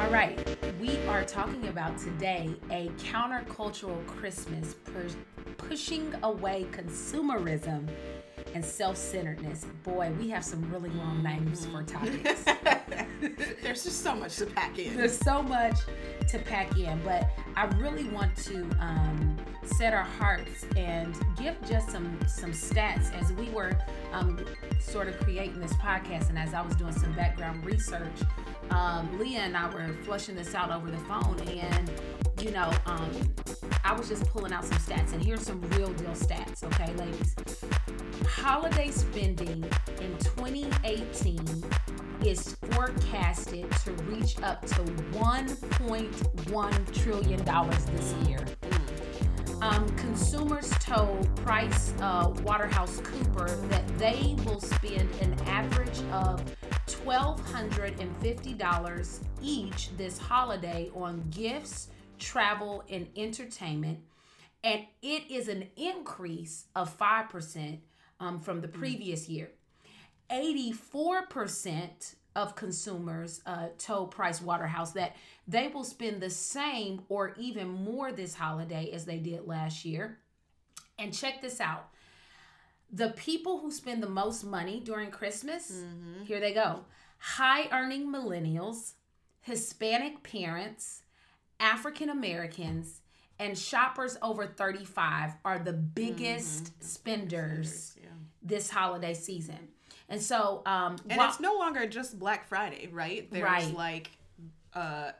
All right, we are talking about today a countercultural Christmas, pu- pushing away consumerism and self centeredness. Boy, we have some really long names for topics. There's just so much to pack in. There's so much to pack in, but I really want to um, set our hearts and give just some some stats as we were um, sort of creating this podcast, and as I was doing some background research. Um, Leah and I were flushing this out over the phone, and you know, um, I was just pulling out some stats, and here's some real deal stats, okay, ladies. Holiday spending in 2018 is forecasted to reach up to 1.1 trillion dollars this year. Um, consumers told Price uh, Waterhouse Cooper that they will spend an average of $1,250 each this holiday on gifts, travel, and entertainment. And it is an increase of 5% um, from the previous year. 84% of consumers uh, told Price Waterhouse that they will spend the same or even more this holiday as they did last year. And check this out the people who spend the most money during Christmas, here they go high earning millennials, Hispanic parents, African Americans, and shoppers over 35 are the biggest spenders Yeah. this holiday season. And so, um, And while- it's no longer just Black Friday, right? There's Right. like uh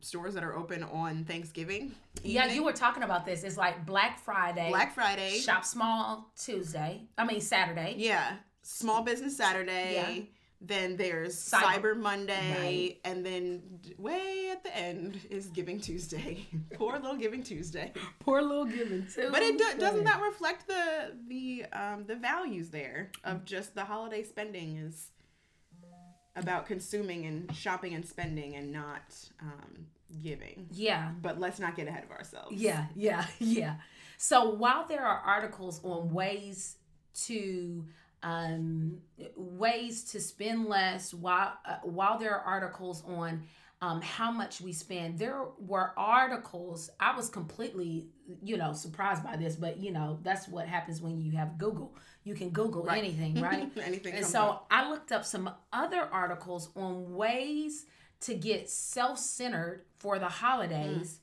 stores that are open on Thanksgiving. yeah, you were talking about this. It's like Black Friday, Black Friday. Shop Small Tuesday. I mean Saturday. Yeah. Small Business Saturday. Yeah. Then there's Cyber- Cyber, Monday, and then way at the end is Giving Tuesday. Poor little Giving Tuesday. Poor little giving Tuesday. But it do- doesn't that reflect the the um the values there of just the holiday spending is about consuming and shopping and spending and not um giving. Yeah. But let's not get ahead of ourselves. Yeah, yeah, yeah. So while there are articles on ways to um, ways to spend less, while uh, while there are articles on um, how much we spend, there were articles. I was completely, you know, surprised by this, but you know, that's what happens when you have Google. You can Google Right. anything, right? Anything And so up. I looked up some other articles on ways to get self centered for the holidays.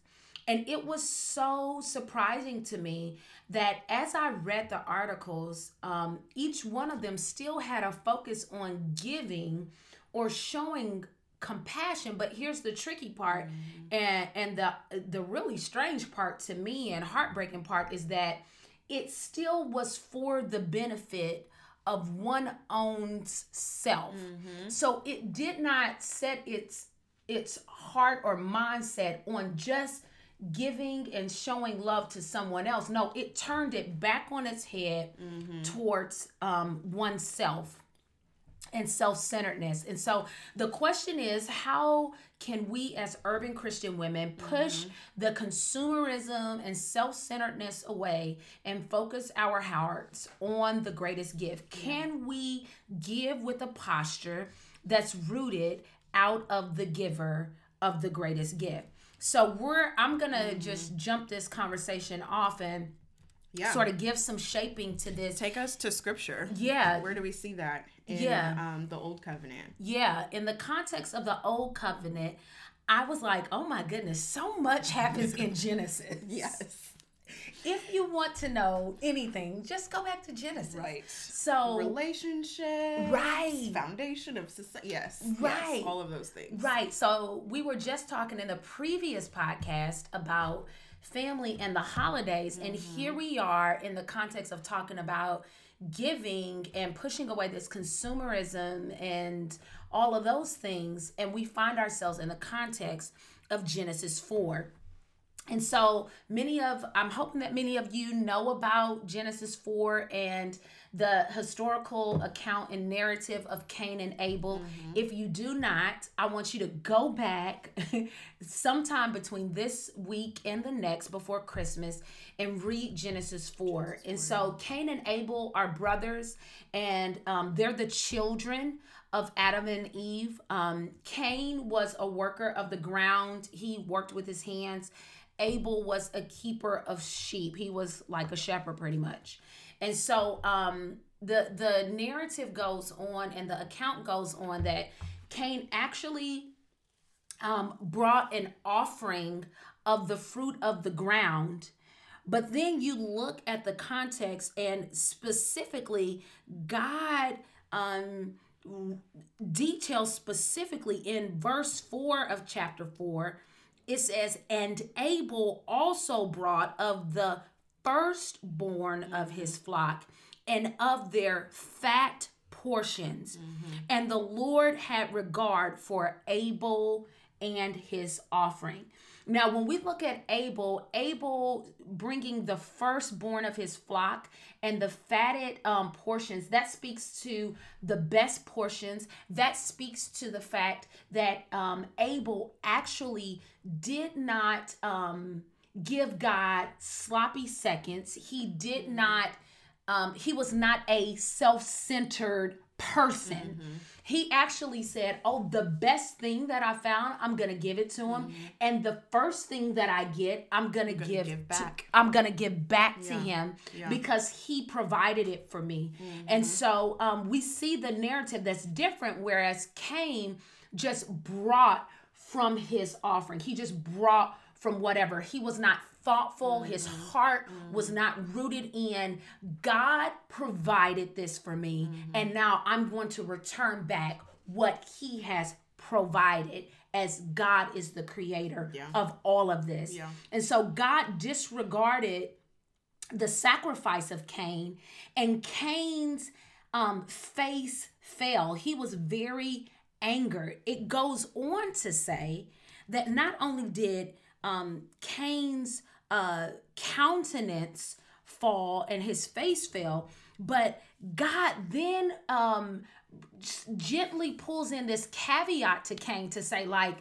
And it was so surprising to me that as I read the articles, um, each one of them still had a focus on giving or showing compassion but here's the tricky part and and the the really strange part to me and heartbreaking part is that it still was for the benefit of one own's self. So it did not set its its heart or mindset on just giving and showing love to someone else. No it turned it back on its head towards um oneself and self-centeredness. And so the question is how can we as urban Christian women push mm-hmm. the consumerism and self-centeredness away and focus our hearts on the greatest gift? Can we give with a posture that's rooted out of the giver of the greatest gift? So we're I'm going to mm-hmm. just jump this conversation off and Yeah. sort of give some shaping to this. Take us to scripture. Yeah. Where do we see that in Yeah. um, the old covenant? Yeah, in the context of the old covenant, I was like, oh my goodness, so much happens in Genesis. Yes. If you want to know anything, just go back to Genesis. Right. So, Relationship. Right. Foundation of society. Yes. Right. Yes, all of those things. right. So, we were just talking in the previous podcast about family and the holidays. And mm-hmm. here we are in the context of talking about giving and pushing away this consumerism and all of those things. And we find ourselves in the context of Genesis 4. And so many of, I'm hoping that many of you know about Genesis 4 and the historical account and narrative of Cain and Abel. If you do not, I want you to go back sometime between this week and the next before Christmas and read Genesis 4. and so Cain and Abel are brothers and um, they're the children of Adam and Eve. Um, Cain was a worker of the ground, he worked with his hands. Abel was a keeper of sheep. He was like a shepherd pretty much. And so um, the the narrative goes on and the account goes on that Cain actually um, brought an offering of the fruit of the ground. But then you look at the context, and specifically, God um, details specifically in verse 4 of chapter 4, it says, And Abel also brought of the firstborn of his mm-hmm. flock and of their fat portions. Mm-hmm. And the Lord had regard for Abel and his offering. Now, when we look at Abel, Abel bringing the firstborn of his flock and the fatted um, portions, that speaks to the best portions. That speaks to the fact that um, Abel actually did not um, give God sloppy seconds. He did not, um, he was not a self centered person. Mm-hmm. He actually said, Oh, the best thing that I found, I'm gonna give it to him. And the first thing that I get, I'm gonna, give, give to- back. I'm gonna give back to him Yeah. Mm-hmm. because he provided it for me. And so um, we see the narrative that's different, whereas Cain just brought from his offering. He just brought from whatever. He was not thoughtful. His Mm-hmm. heart was not rooted in God provided this for me, Mm-hmm. and now I'm going to return back what he has provided as God is the creator Yeah. of all of this. Yeah. And so God disregarded the sacrifice of Cain, and Cain's um, face fell. He was very angered. It goes on to say that not only did um, Cain's uh, countenance fall and his face fell, but God then um, gently pulls in this caveat to Cain to say, like,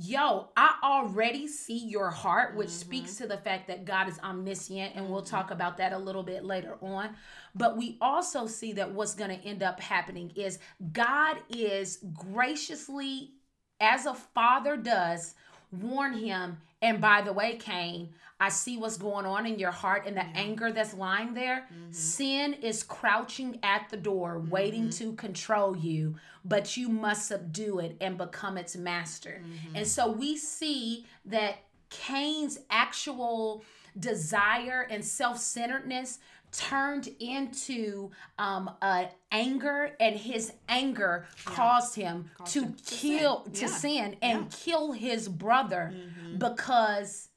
yo, I already see your heart, which speaks to the fact that God is omniscient, and we'll talk about that a little bit later on. But we also see that what's going to end up happening is God is graciously, as a father does, warn him. And by the way, Cain, I see what's going on in your heart and the anger that's lying there. Sin is crouching at the door, waiting to control you, but you must subdue it and become its master. And so we see that Cain's actual desire and self centeredness turned into um, uh, anger, and his anger caused him to him to kill, sin. to Yeah. sin, and kill his brother because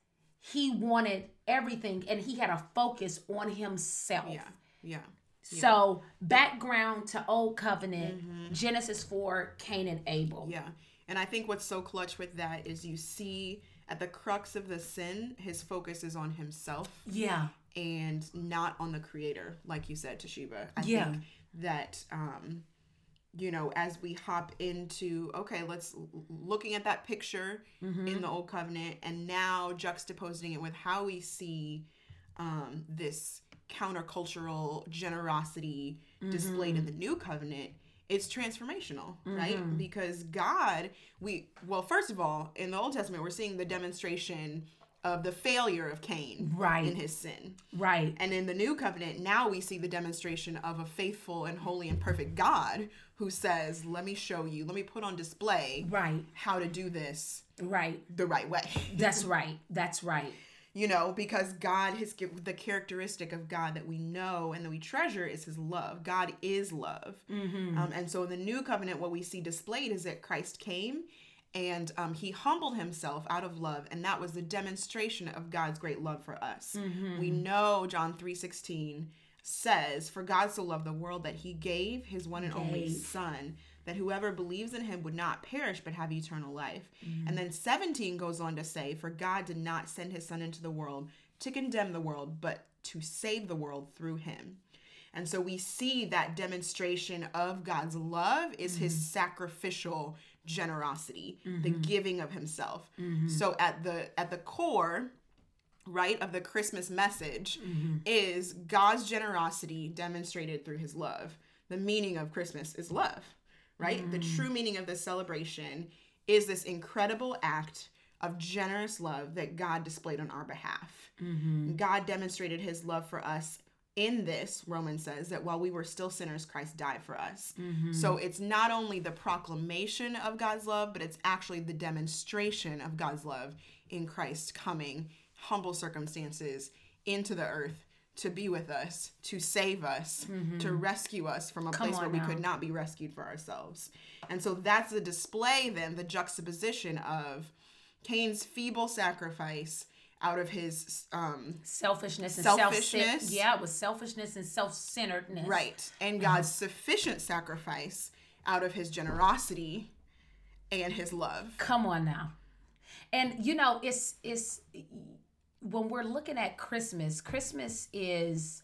he wanted everything and he had a focus on himself. Yeah. Yeah. So, background to Old Covenant, Genesis 4, Cain and Abel. Yeah. And I think what's so clutch with that is you see at the crux of the sin, his focus is on himself Yeah. and not on the creator, like you said, Toshiba. I Yeah. think that um you know, as we hop into okay, let's looking at that picture in mm-hmm. the old covenant and now juxtaposing it with how we see um this countercultural generosity displayed in mm-hmm. the new covenant it's transformational right? Mm-hmm. Because god we well first of all in the old testament we're seeing the demonstration of the failure of cain Right. in his sin Right. and in the new covenant, now we see the demonstration of a faithful and holy and perfect God who says, Let me show you, let me put on display Right. how to do this Right. the right way. That's right. That's right. you know, because God, his the characteristic of God that we know and that we treasure is his love. God is love. Um, and so in the new covenant, what we see displayed is that Christ came and um, he humbled himself out of love and that was the demonstration of god's great love for us. Mm-hmm. We know john 3.16 says for god so loved the world that he gave his one and only son that whoever believes in him would not perish but have eternal life. Mm-hmm. And then 17 goes on to say for god did not send his son into the world to condemn the world but to save the world through him. And so we see that demonstration of God's love is his mm-hmm. sacrificial generosity, the mm-hmm. giving of himself. Mm-hmm. So at the at the core, right, of the Christmas message mm-hmm. is God's generosity demonstrated through his love. The meaning of Christmas is love. right? The true meaning of this celebration is this incredible act of generous love that God displayed on our behalf. God demonstrated his love for us in this, Romans says, that while we were still sinners, Christ died for us. Mm-hmm. So it's not only the proclamation of God's love, but it's actually the demonstration of God's love in Christ coming, humble circumstances, into the earth to be with us, to save us, mm-hmm. to rescue us from a place on where we could not be rescued for ourselves. And so that's the display, then, the juxtaposition of Cain's feeble sacrifice out of his um, Selfishness and Selfishness. self Yeah, it was selfishness and self centeredness. right and God's sufficient sacrifice out of his generosity and his love. Come on now. And you know, it's it's when we're looking at Christmas, Christmas is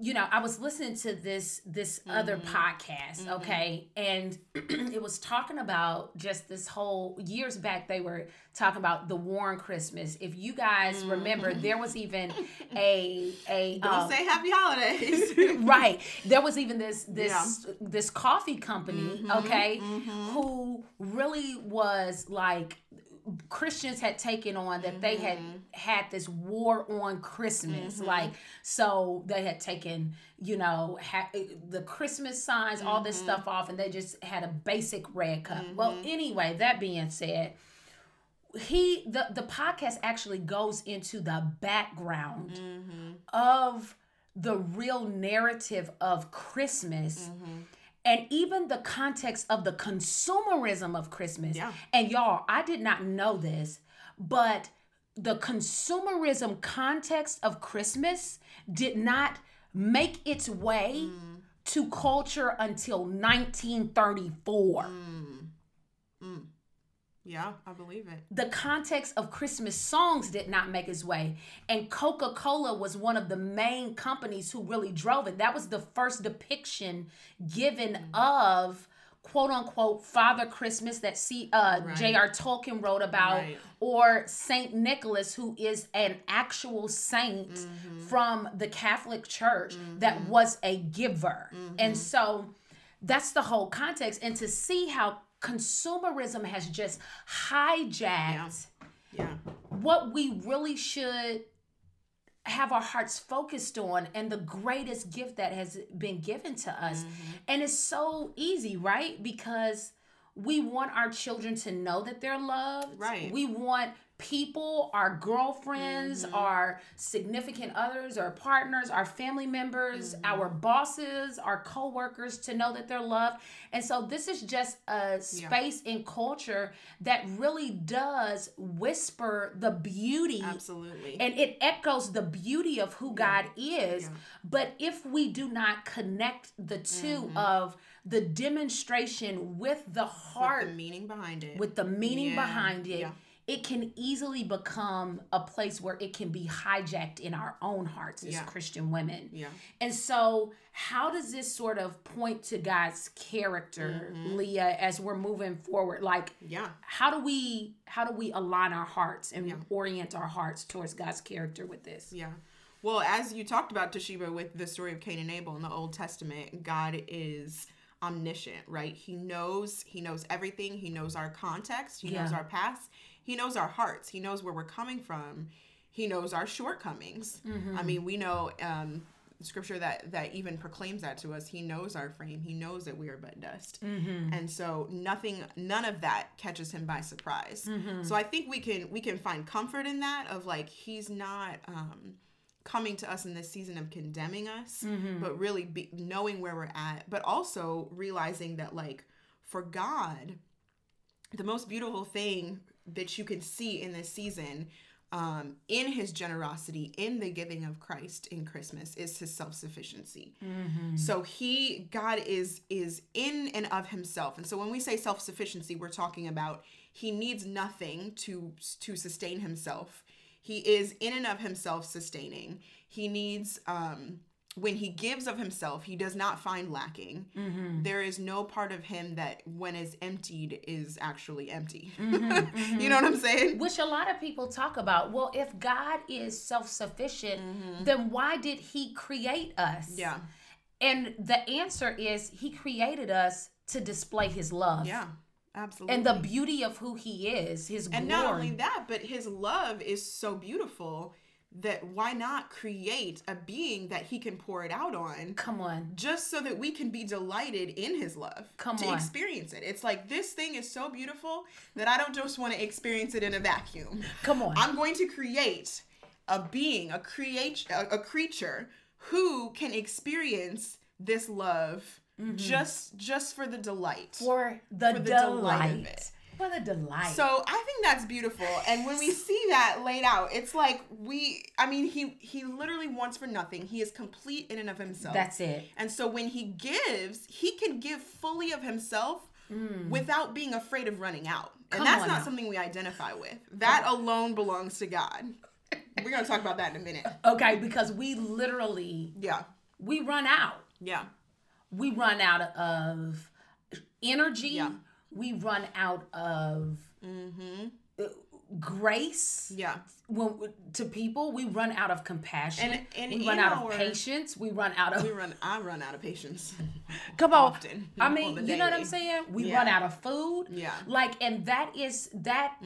you know, I was listening to this this other mm-hmm. podcast, mm-hmm. okay? And it was talking about just this whole years back they were talking about the war on Christmas. If you guys mm-hmm. remember, there was even a a Don't um, say happy holidays. right. There was even this this this coffee company okay who really was like christians had taken on that they had mm-hmm. had this war on christmas mm-hmm. like so they had taken you know ha- eh, the christmas signs all this mm-hmm. stuff off and they just had a basic red cup. Well anyway that being said he the the podcast actually goes into the background of the real narrative of Christmas and even the context of the consumerism of Christmas. Yeah. And y'all, I did not know this, but the consumerism context of Christmas did not make its way mm. to culture until 1934. Mm. Yeah, I believe it. the context of Christmas songs did not make its way. And Coca Cola was one of the main companies who really drove it. That was the first depiction given of quote unquote Father Christmas that C, uh, Right. J.R. Tolkien wrote about, Right. or Saint Nicholas, who is an actual saint Mm-hmm. from the Catholic Church that was a giver. Mm-hmm. And so that's the whole context. And to see how consumerism has just hijacked Yeah. what we really should have our hearts focused on and the greatest gift that has been given to us. Mm-hmm. And it's so easy, right? Because we want our children to know that they're loved. Right. We want people, our girlfriends, Mm-hmm. our significant others, our partners, our family members, Mm-hmm. our bosses, our coworkers to know that they're loved. And so this is just a space in culture that really does whisper the beauty Absolutely. and it echoes the beauty of who God is. But if we do not connect the 2 of the demonstration with the heart, the meaning behind it. with the meaning Yeah, behind it, yeah. It can easily become a place where it can be hijacked in our own hearts as Yeah. Christian women. yeah. And so, how does this sort of point to God's character, mm-hmm. Leah, as we're moving forward? Like, Yeah. how do we how do we align our hearts and orient our hearts towards God's character with this? Yeah. Well, as you talked about Toshiba with the story of Cain and Abel in the Old Testament, God is omniscient, right? He knows he knows everything. He knows our context, he knows our past, he knows our hearts, he knows where we're coming from. He knows our shortcomings. Mm-hmm. I mean, we know um scripture that that even proclaims that to us. He knows our frame. He knows that we are but dust. Mm-hmm. And so nothing none of that catches him by surprise. Mm-hmm. So I think we can we can find comfort in that of like he's not um coming to us in this season of condemning us, Mm-hmm. but really be, knowing where we're at, but also realizing that like for God, the most beautiful thing that you can see in this season um, in his generosity in the giving of christ in christmas is his self-sufficiency. So he god is is in and of himself. And so when we say self-sufficiency we're talking about he needs nothing to to sustain himself. He is in and of himself sustaining. He needs um when he gives of himself he does not find lacking mm-hmm. There is no part of him that when is emptied is actually empty mm-hmm, mm-hmm. you know what i'm saying Which a lot of people talk about. Well, if God is self sufficient, then why did he create us? yeah And the answer is he created us to display his love. Yeah. Absolutely. And the beauty of who he is, his and glory. not only that, but his love is so beautiful that why not create a being that he can pour it out on Come on. just so that we can be delighted in his love Come to on. experience it it's like this thing is so beautiful that i don't just want to experience it in a vacuum Come on. i'm going to create a being a create a, a creature who can experience this love just just for the delight Mm-hmm. for the, For the delight. delight of it. For the delight. so I think that's beautiful. And when we see that laid out, it's like we I mean he he literally wants for nothing. He is complete in and of himself. That's it. And so when he gives, he can give fully of himself without being afraid of running out. And Mm. Come that's not something we identify with. That alone belongs to God. We're going to talk about that in a minute. Okay, because we literally Yeah. we run out. Yeah. We run out of energy. Yeah. We run out of uh, grace. Yeah. When to people, we run out of compassion. And- and we run out our- of patience. We run out of We run I run out of patience. Come on. Often, I mean, the you know what I'm saying? We Yeah. run out of food. Yeah. Like, and that is that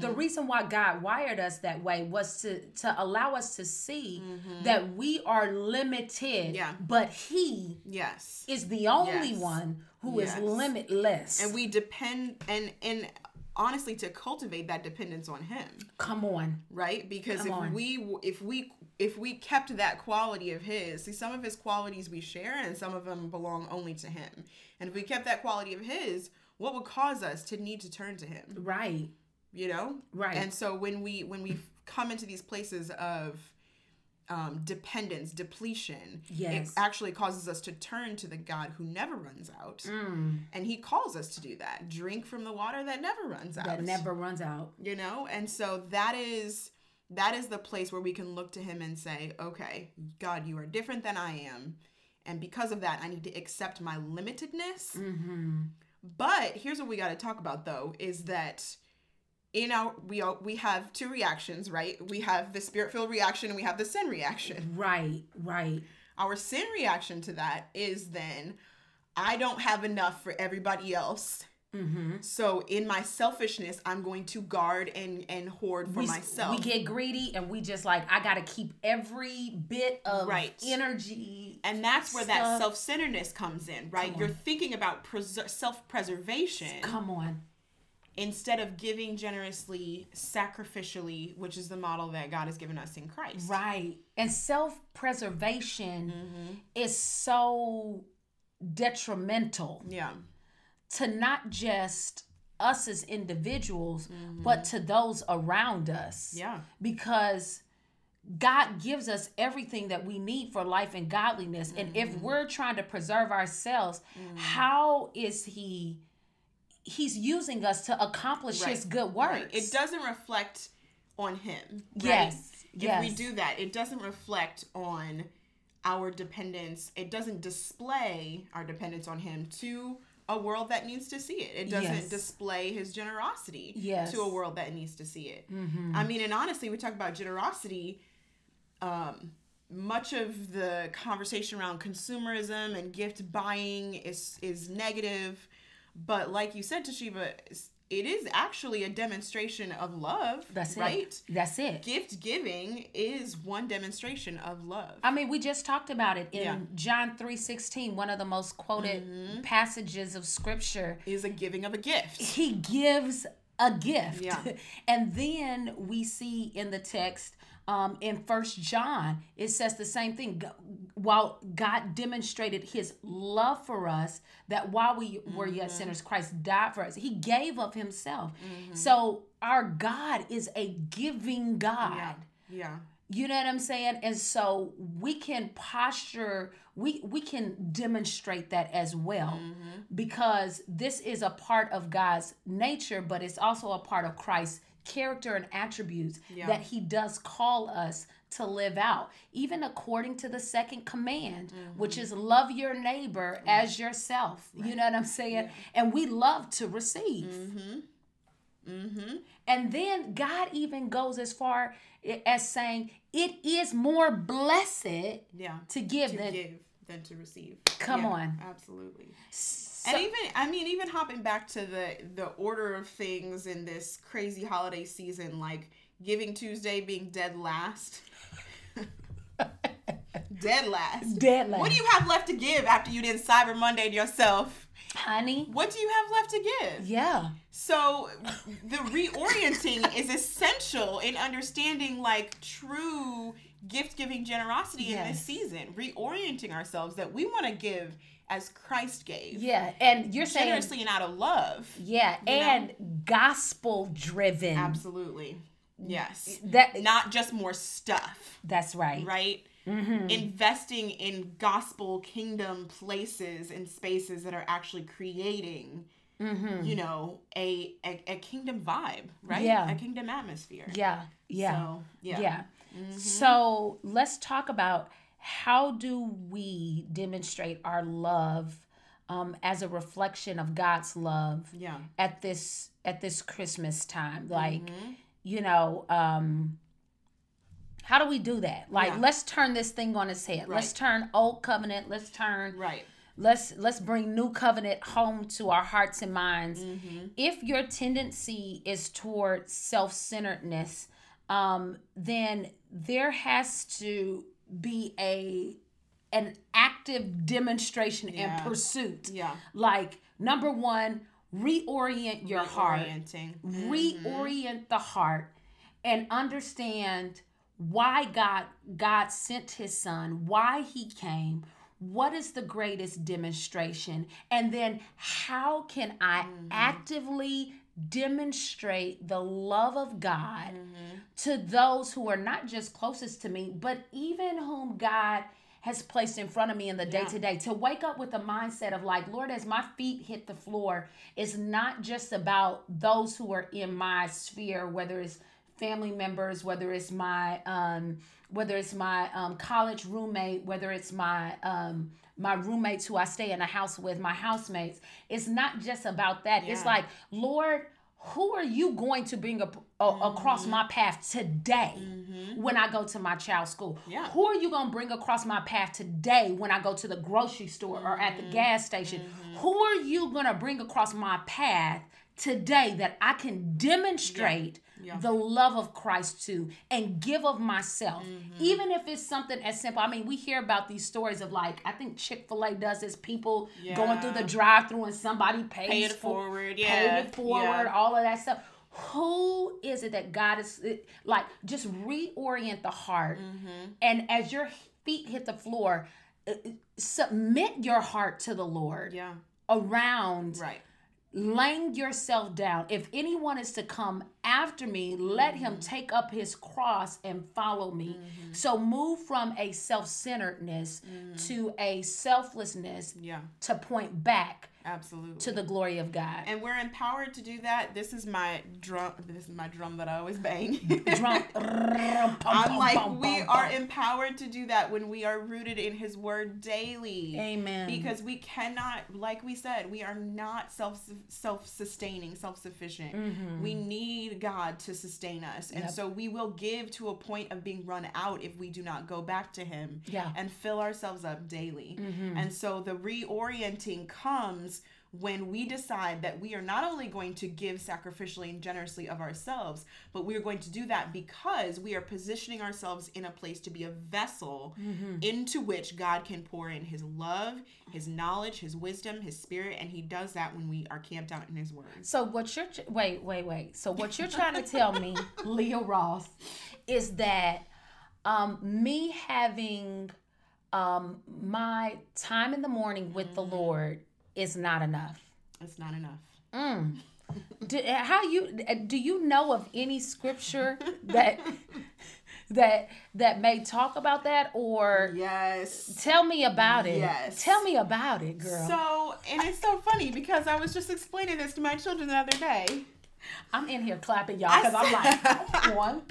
the reason why God wired us that way was to to allow us to see that we are limited. Yeah. But He Yes. is the only Yes. one who is Yes. limitless. and we depend and and honestly to cultivate that dependence on him Come on. right because Come if on. we if we if we kept that quality of his see some of his qualities we share and some of them belong only to him and if we kept that quality of his what would cause us to need to turn to him Right. you know Right. and so when we when we come into these places of um, dependence depletion Yes. it actually causes us to turn to the god who never runs out Mm. and he calls us to do that drink from the water that never runs out That never runs out. you know and so that is that is the place where we can look to him and say okay god you are different than i am and because of that i need to accept my limitedness Mm-hmm. but here's what we got to talk about though is that in our we all, we have two reactions right we have the spirit filled reaction and we have the sin reaction Right. Right. our sin reaction to that is then i don't have enough for everybody else Mm-hmm. so in my selfishness i'm going to guard and and hoard for we, myself we get greedy and we just like I gotta keep every bit of Right. energy. and that's where that self-centeredness comes in right Come you're thinking about preser- self-preservation Come on. Instead of giving generously sacrificially which is the model that god has given us in christ Right. And self preservation Mm-hmm. is so detrimental yeah to not just us as individuals, but to those around us. Mm-hmm. yeah Because God gives us everything that we need for life and godliness. And Mm-hmm. if we're trying to preserve ourselves, how is He? He's using us to accomplish His good works. Right. It doesn't reflect on him. Right? Yes. If yes. we do that, it doesn't reflect on our dependence. It doesn't display our dependence on him to a world that needs to see it. It doesn't Yes. display his generosity Yes. to a world that needs to see it. Mhm. I mean, and honestly, we talk about generosity. Um, much of the conversation around consumerism and gift buying is is negative, but like you said, Toshiba, it is actually a demonstration of love. That's right. it. That's it. Gift giving is one demonstration of love. I mean, we just talked about it in Yeah. John 3:16, one of the most quoted Mm-hmm. passages of scripture. is a giving of a gift. He gives a gift. Yeah. and then we see in the text um, in First John, it says the same thing. While God demonstrated His love for us, that while we were yet Mm-hmm. sinners, Christ died for us. He gave of Himself. So our God is a giving God. Yeah. Yeah. You know what I'm saying? And so we can posture, we we can demonstrate that as well. Because this is a part of God's nature, but it's also a part of Christ's character and attributes Yeah. that he does call us to live out. Even according to the second command, which mm-hmm. is love your neighbor mm. as yourself. You know what I'm saying? And we love to receive. Mm-hmm. mm-hmm. And then God even goes as far as saying, It is more blessed Yeah. to give To than. give than to receive. Come Yeah, on. Absolutely. And even I mean even hopping back to the the order of things in this crazy holiday season like Giving Tuesday being dead last. dead last. Dead last. What do you have left to give after you did Cyber Monday yourself? honey. What do you have left to give? Yeah. So the reorienting is essential in understanding like true gift giving generosity in this season. Reorienting ourselves that we want to give as Christ gave. Yeah, and you're saying Generously and out of love. yeah, know? and gospel driven. Absolutely. Yes. That Not just more stuff, that's right. right? Mm-hmm. Investing in gospel kingdom places and spaces that are actually creating, Mm-hmm. you know, a, a a kingdom vibe, right? Yeah. A kingdom atmosphere. Yeah. Yeah. So, yeah. yeah. So let's talk about how do we demonstrate our love um, as a reflection of God's love Yeah. at this at this Christmas time. Like, Mm-hmm. you know, um, how do we do that? Like, Yeah. let's turn this thing on its head. Let's turn old covenant. Let's turn Right. let's let's bring new covenant home to our hearts and minds Mm-hmm. if your tendency is toward self-centeredness um then there has to be a an active demonstration Yeah. and pursuit Yeah. like number one reorient your heart Reorienting. reorient the heart and understand why God God sent his son, why he came, what is the greatest demonstration, and then how can I actively demonstrate the love of God to those who are not just closest to me, but even whom God has placed in front of me in the day to day to wake up with the mindset of like lord as my feet hit the floor it's not just about those who are in my sphere whether it's family members whether it's my um whether it's my um, college roommate whether it's my um my roommates who i stay in a house with my housemates it's not just about that it's like lord who are you going to bring up, a, across mm-hmm. my path today mm-hmm. when I go to my child's school? Yeah. Who are you going to bring across my path today when I go to the grocery store or at the mm-hmm. gas station? Who are you going to bring across my path today that I can demonstrate Yeah. The love of Christ to and give of myself? Even if it's something as simple. I mean, we hear about these stories of like, I think Chick fil A does this people going through the drive through and somebody pays Pay it for- forward. Yeah. it forward, Yeah. all of that stuff. Who is it that God is like? Just reorient the heart, Mm-hmm. and as your feet hit the floor, uh, uh, submit your heart to the Lord Yeah. around Right. Laying yourself down. If anyone is to come after me, let Mm-hmm. him take up his cross and follow me. So move from a self-centeredness to a selflessness Yeah. to point back Absolutely. to the glory of God. and we're empowered to do that. This is my drum. This is my drum that I always bang. Drum. I'm like, we are empowered to do that when we are rooted in His Word daily. Amen. Because we cannot, like we said, we are not self self sustaining, self sufficient. Mm-hmm. We need God to sustain us, and Yep. so we will give to a point of being run out if we do not go back to Him Yeah. and fill ourselves up daily. Mm-hmm. And so the reorienting comes when we decide that we are not only going to give sacrificially and generously of ourselves, but we are going to do that because we are positioning ourselves in a place to be a vessel into which God can pour in his love, his knowledge, his wisdom, his spirit, and he does that when we are camped out in his word. So what you're wait wait wait. So what you're trying to tell me, Leah Ross, is that um, me having um, my time in the morning with the Lord is not enough. It's not enough. Mm. Do, how you do you know of any scripture that that that may talk about that or Yes. tell me about it? Yes. Tell me about it, girl. So, and it's so funny because I was just explaining this to my children the other day. I'm in here clapping y'all because I'm like, come on.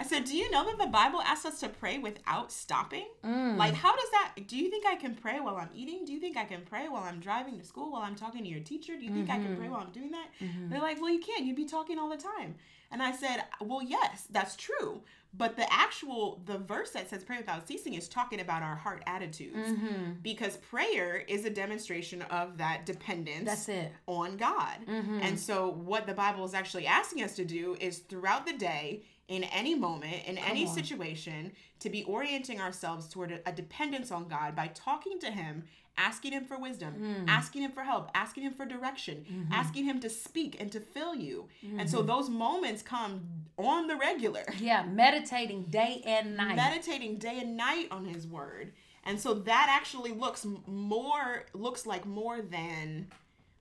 I said, "Do you know that the Bible asks us to pray without stopping? Mm. Like, how does that? Do you think I can pray while I'm eating? Do you think I can pray while I'm driving to school? While I'm talking to your teacher? Do you think I can Mm-hmm. pray while I'm doing that?" They're like, "Well, you can't. You'd be talking all the time." And I said, "Well, yes, that's true, but the actual the verse that says pray without ceasing is talking about our heart attitudes Mm-hmm. because prayer is a demonstration of that dependence That's it. on God. Mm-hmm. And so, what the Bible is actually asking us to do is throughout the day, in any moment, in any on. situation, to be orienting ourselves toward a, a dependence on God by talking to Him, asking Him for wisdom, Mm. asking Him for help, asking Him for direction, Mm-hmm. asking Him to speak and to fill you. And so, those moments come on the regular Yeah, meditating day and night. meditating day and night on his word and so that actually looks more looks like more than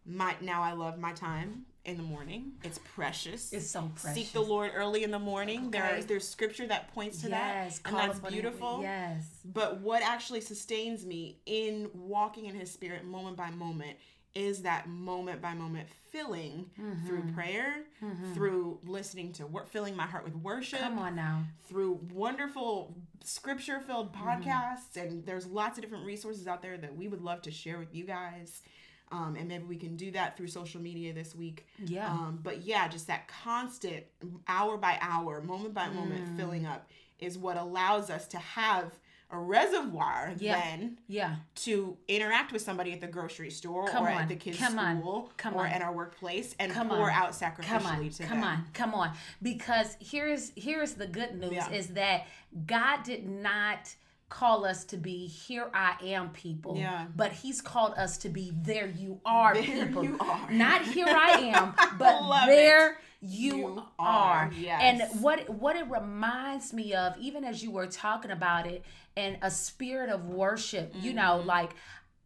my now i love my time in the morning it's precious it's so precious. seek the lord early in the morning there Okay. is there's scripture that points to yes, that and that's beautiful Yes. but what actually sustains me in walking in his spirit moment by moment is that moment by moment filling Mm-hmm. through prayer through listening to work filling my heart with worship Come on now. through wonderful scripture filled Mm-hmm. podcasts and there's lots of different resources out there that we would love to share with you guys um, and maybe we can do that through social media this week Yeah. um, but yeah just that constant hour by hour moment by moment Mm. filling up is what allows us to have a reservoir Yeah. then yeah. to interact with somebody at the grocery store Come or on. at the kids' Come on. school Come or on. at our workplace and Come pour on. out sacrificially Come on, to come them. on, come on. Because here's here's the good news Yeah. is that God did not call us to be here I am people. Yeah. But he's called us to be there you are There people. you are. Not here I am, but there you, You are. are, yes. And what what it reminds me of, even as you were talking about it, and a spirit of worship, you know, Mm-hmm. like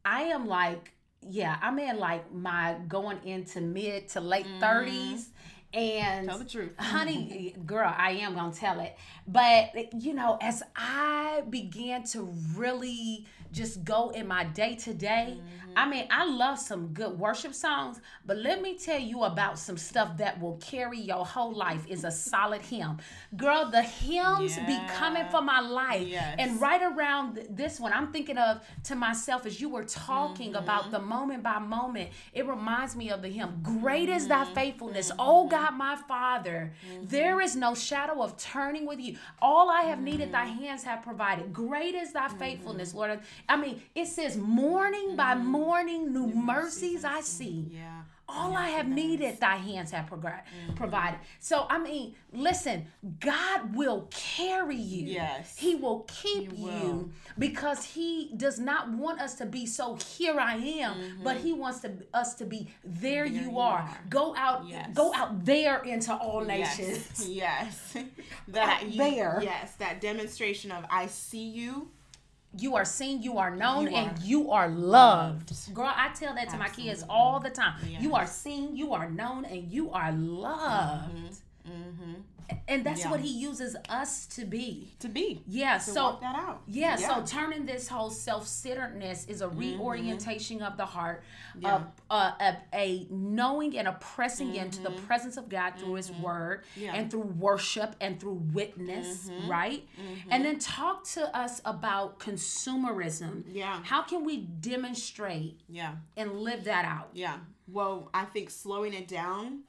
I am like, yeah, I'm in like my going into mid to late 30s. And Mm-hmm. Tell the truth. honey, girl, I am gonna tell it. But you know, as I began to really just go in my day to day, I mean, I love some good worship songs, but let me tell you about some stuff that will carry your whole life is a solid hymn. Girl, the hymns be coming for my life. Yes. And right around this one, I'm thinking of to myself as you were talking Mm-hmm. about the moment by moment, it reminds me of the hymn, Great is thy Mm-hmm. faithfulness, O God my Father. There is no shadow of turning with you. All I have needed, thy Mm-hmm. hands have provided. Great is thy faithfulness, Lord. I mean, it says, Morning by morning, new mercies I see. Yeah. All I have needed, thy hands have Mm-hmm. provided. So, I mean, listen, God will carry you. Yes. He will keep He will. you because He does not want us to be so here I am, but He wants to us to be there, you, you are. are. Go out, Yes. go out there into all nations. Yes. yes. that Out you- there. Yes, that demonstration of I see you. You are seen, you are known, You and are you are loved. Girl, I tell that to my kids all the time. You are seen, you are known, and you are loved. Mm-hmm. And that's Yeah. what he uses us to be. To be. Yeah, To so that out. yeah, so turning this whole self-centeredness is a mm-hmm. reorientation of the heart, a, a, a, a knowing and a pressing into the mm-hmm. presence of God through His mm-hmm. Word Yeah. and through worship and through witness, right? And then talk to us about consumerism. Yeah. How can we demonstrate Yeah. and live that out? Yeah. Well, I think slowing it down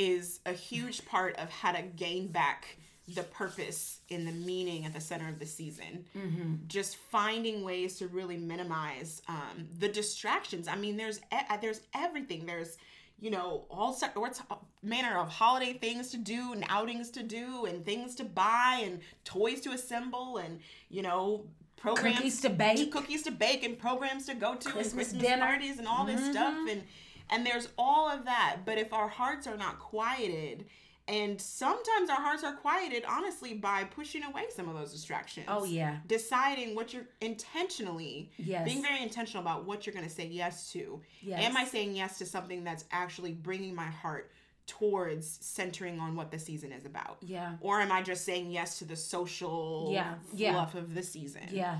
is a huge part of how to gain back the purpose and the meaning at the center of the season. Mm-hmm. Just finding ways to really minimize um, the distractions. I mean, there's e- uh, there's everything. There's you know all sorts uh, manner of holiday things to do and outings to do and things to buy and toys to assemble and you know programs Cookies to bake. cookies to bake and programs to go to Christmas and Christmas dinner. parties and all this stuff mm-hmm. and and there's all of that but if our hearts are not quieted and sometimes our hearts are quieted honestly by pushing away some of those distractions Oh, yeah. deciding what you're intentionally Yes. being very intentional about what you're going to say yes to Yes. am i saying yes to something that's actually bringing my heart towards centering on what the season is about Yeah. or am i just saying yes to the social Yeah, yeah. fluff of the season Yeah.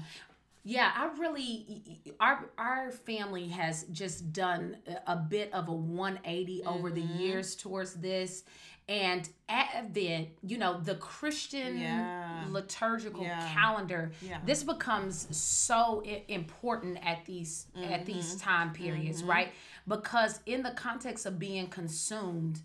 Yeah, I really our our family has just done a bit of a 180 over the Mm-hmm. years towards this and Advent, you know, the Christian Yeah. liturgical Yeah. calendar, Yeah. this becomes so important at these at these Mm-hmm. time periods, right? Because in the context of being consumed,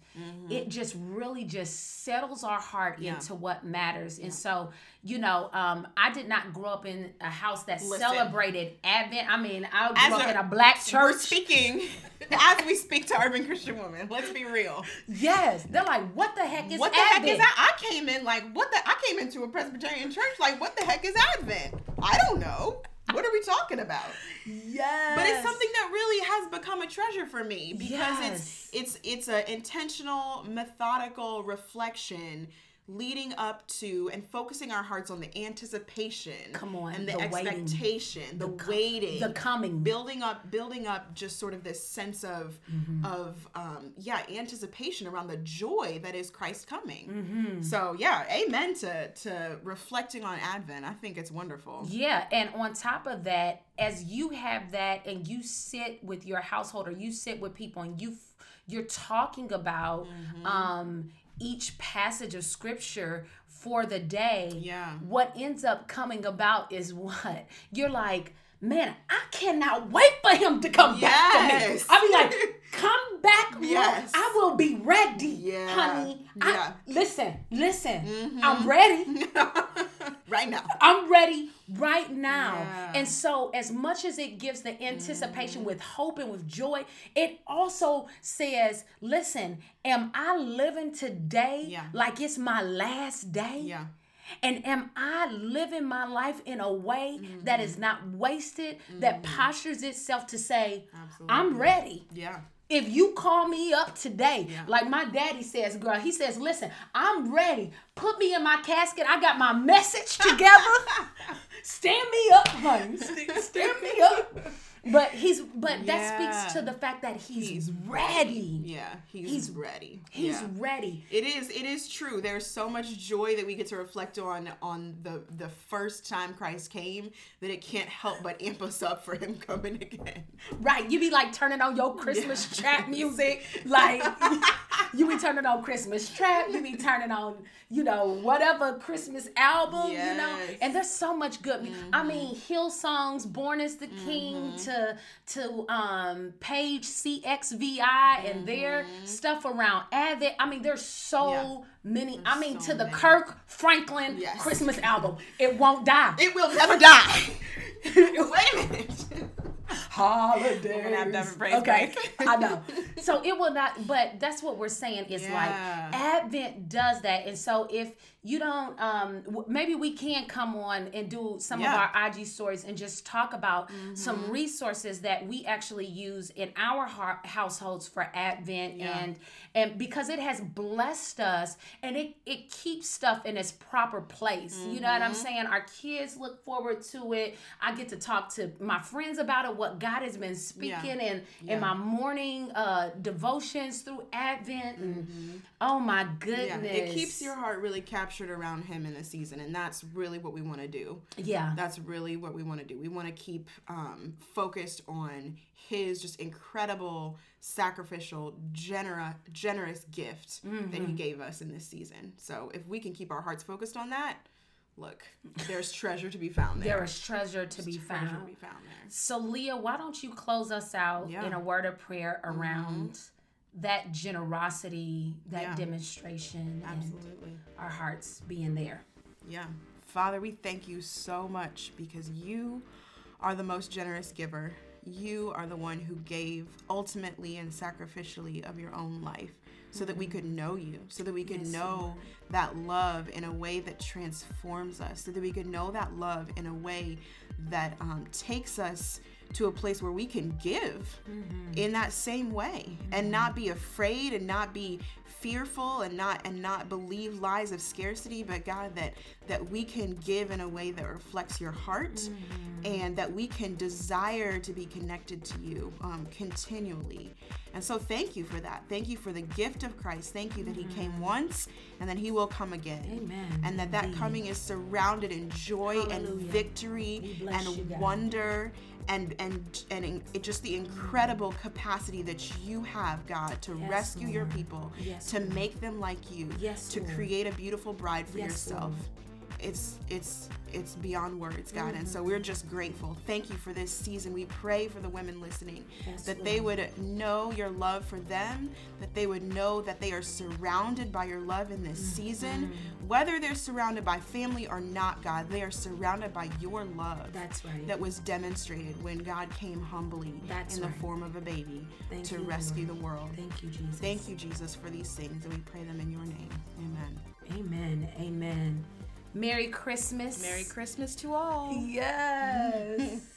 it just really just settles our heart Yeah. into what matters. And so, you know, um, I did not grow up in a house that Listen. celebrated Advent. I mean, I grew As up a- in a black We're church. speaking as we speak to urban Christian women. Let's be real. Yes, they're like, what the heck is what the Advent? heck is that? I came in like what the I came into a Presbyterian church like what the heck is Advent? I don't know. What are we talking about? Yes, But it's something that really has become a treasure for me because Yes. it's it's it's an intentional, methodical reflection leading up to and focusing our hearts on the anticipation Come on, and the, the waiting. expectation the, co- waiting the coming. building up building up just sort of this sense of Mm-hmm. of um yeah anticipation around the joy that is christ coming Mm-hmm. so yeah amen to to reflecting on advent i think it's wonderful Yeah, and on top of that, as you have that and you sit with your household or you sit with people and you f- you're talking about Mm-hmm. um each passage of scripture for the day. Yeah. What ends up coming about is what? You're like, "Man, I cannot wait for him to come back to me." Yes. I be like, "Come back, Lord. Yes. I will be ready, Yeah. honey." I- Yeah. listen, listen. Mm-hmm. I'm ready. right now I'm ready right now. Yeah. And so, as much as it gives the anticipation with hope and with joy, it also says, listen, am I living today Yeah. like it's my last day? yeah And am I living my life in a way that is mm-hmm. not wasted, that mm-hmm. postures itself to say, I'm ready? yeah If you call me up today, Yeah. like my daddy says, girl, he says, listen, I'm ready. Put me in my casket. I got my message together. Stand me up, honey. Stand me up. But he's but that speaks to the fact that he's, He's ready. yeah he's, He's- ready He's yeah. ready. It is. It is true. There's so much joy that we get to reflect on on the the first time Christ came that it can't help but amp us up for Him coming again. Right. You be like turning on your Christmas trap music. Like you be turning on Christmas trap. You be turning on, you know, whatever Christmas album, you know. And there's so much good. I mm-hmm. mean, Hillsong's, Born is the King mm-hmm. to to um Page CXVI and their mm-hmm. stuff around Advent. I mean, there's so Yeah. many. I mean, so to the many. Kirk Franklin Yes. Christmas album. It won't die. It will never die. Wait a minute. Holidays. We're gonna have to have a okay, break. I know. So it will not, but that's what we're saying is Yeah. like Advent does that, and so if you don't, um, w- maybe we can come on and do some Yeah. Mm-hmm. of our IG stories and just talk about some resources that we actually use in our har- households for Advent, Yeah. and and because it has blessed us, and it it keeps stuff in its proper place. You know what I'm Mm-hmm. saying? Our kids look forward to it. I get to talk to my friends about it, what God has been speaking in Yeah. in my morning uh devotions through Advent and oh my goodness. Mm-hmm. It keeps your heart really captured around Him in the season, and that's really what we want to do. Yeah. That's really what we want to do. We want to keep um, focused on His just incredible, sacrificial, genera- generous gift that Mm-hmm. He gave us in this season. So if we can keep our hearts focused on that, look, there's treasure to be found there. there is treasure to be treasure to found. be found there. So Leah, why don't you close us out Yeah. Mm-hmm. in a word of prayer around that generosity, that Yeah. demonstration, Absolutely. and our hearts being there. Yeah. Father, we thank you so much because you are the most generous giver. You are the one who gave ultimately and sacrificially of your own life so that we could know you, so that we could Yes, know that love in a way that transforms us, so that we could know that love in a way that um, takes us to a place where we can give mm-hmm. in that same way and not mm-hmm. be afraid and not be fearful and not and not believe lies of scarcity but god that that we can give in a way that reflects your heart and that we can desire to be connected to you um, continually. And so thank you for that. Thank you for the gift of christ. Thank you that he came once and that he will come again. Amen. and that that Indeed. coming is surrounded in joy and victory and wonder and and and it just the incredible capacity that you have God to Yes, rescue your people Yes, to make them like you Yes, to Lord. create a beautiful bride for yourself it's it's it's beyond words, God. And so we're just grateful. Thank you for this season. We pray for the women listening Yes, that they would know your love for them, that they would know that they are surrounded by your love in this mm-hmm. season. Mm-hmm. Whether they're surrounded by family or not, God, they are surrounded by your love That's right. that was demonstrated when God came humbly That's in the form of a baby Thank to you, rescue Lord. the world. Thank you, Jesus. Thank you, Jesus, for these things, and we pray them in your name. Amen. Amen. Amen. Merry Christmas. Merry Christmas to all. Yes.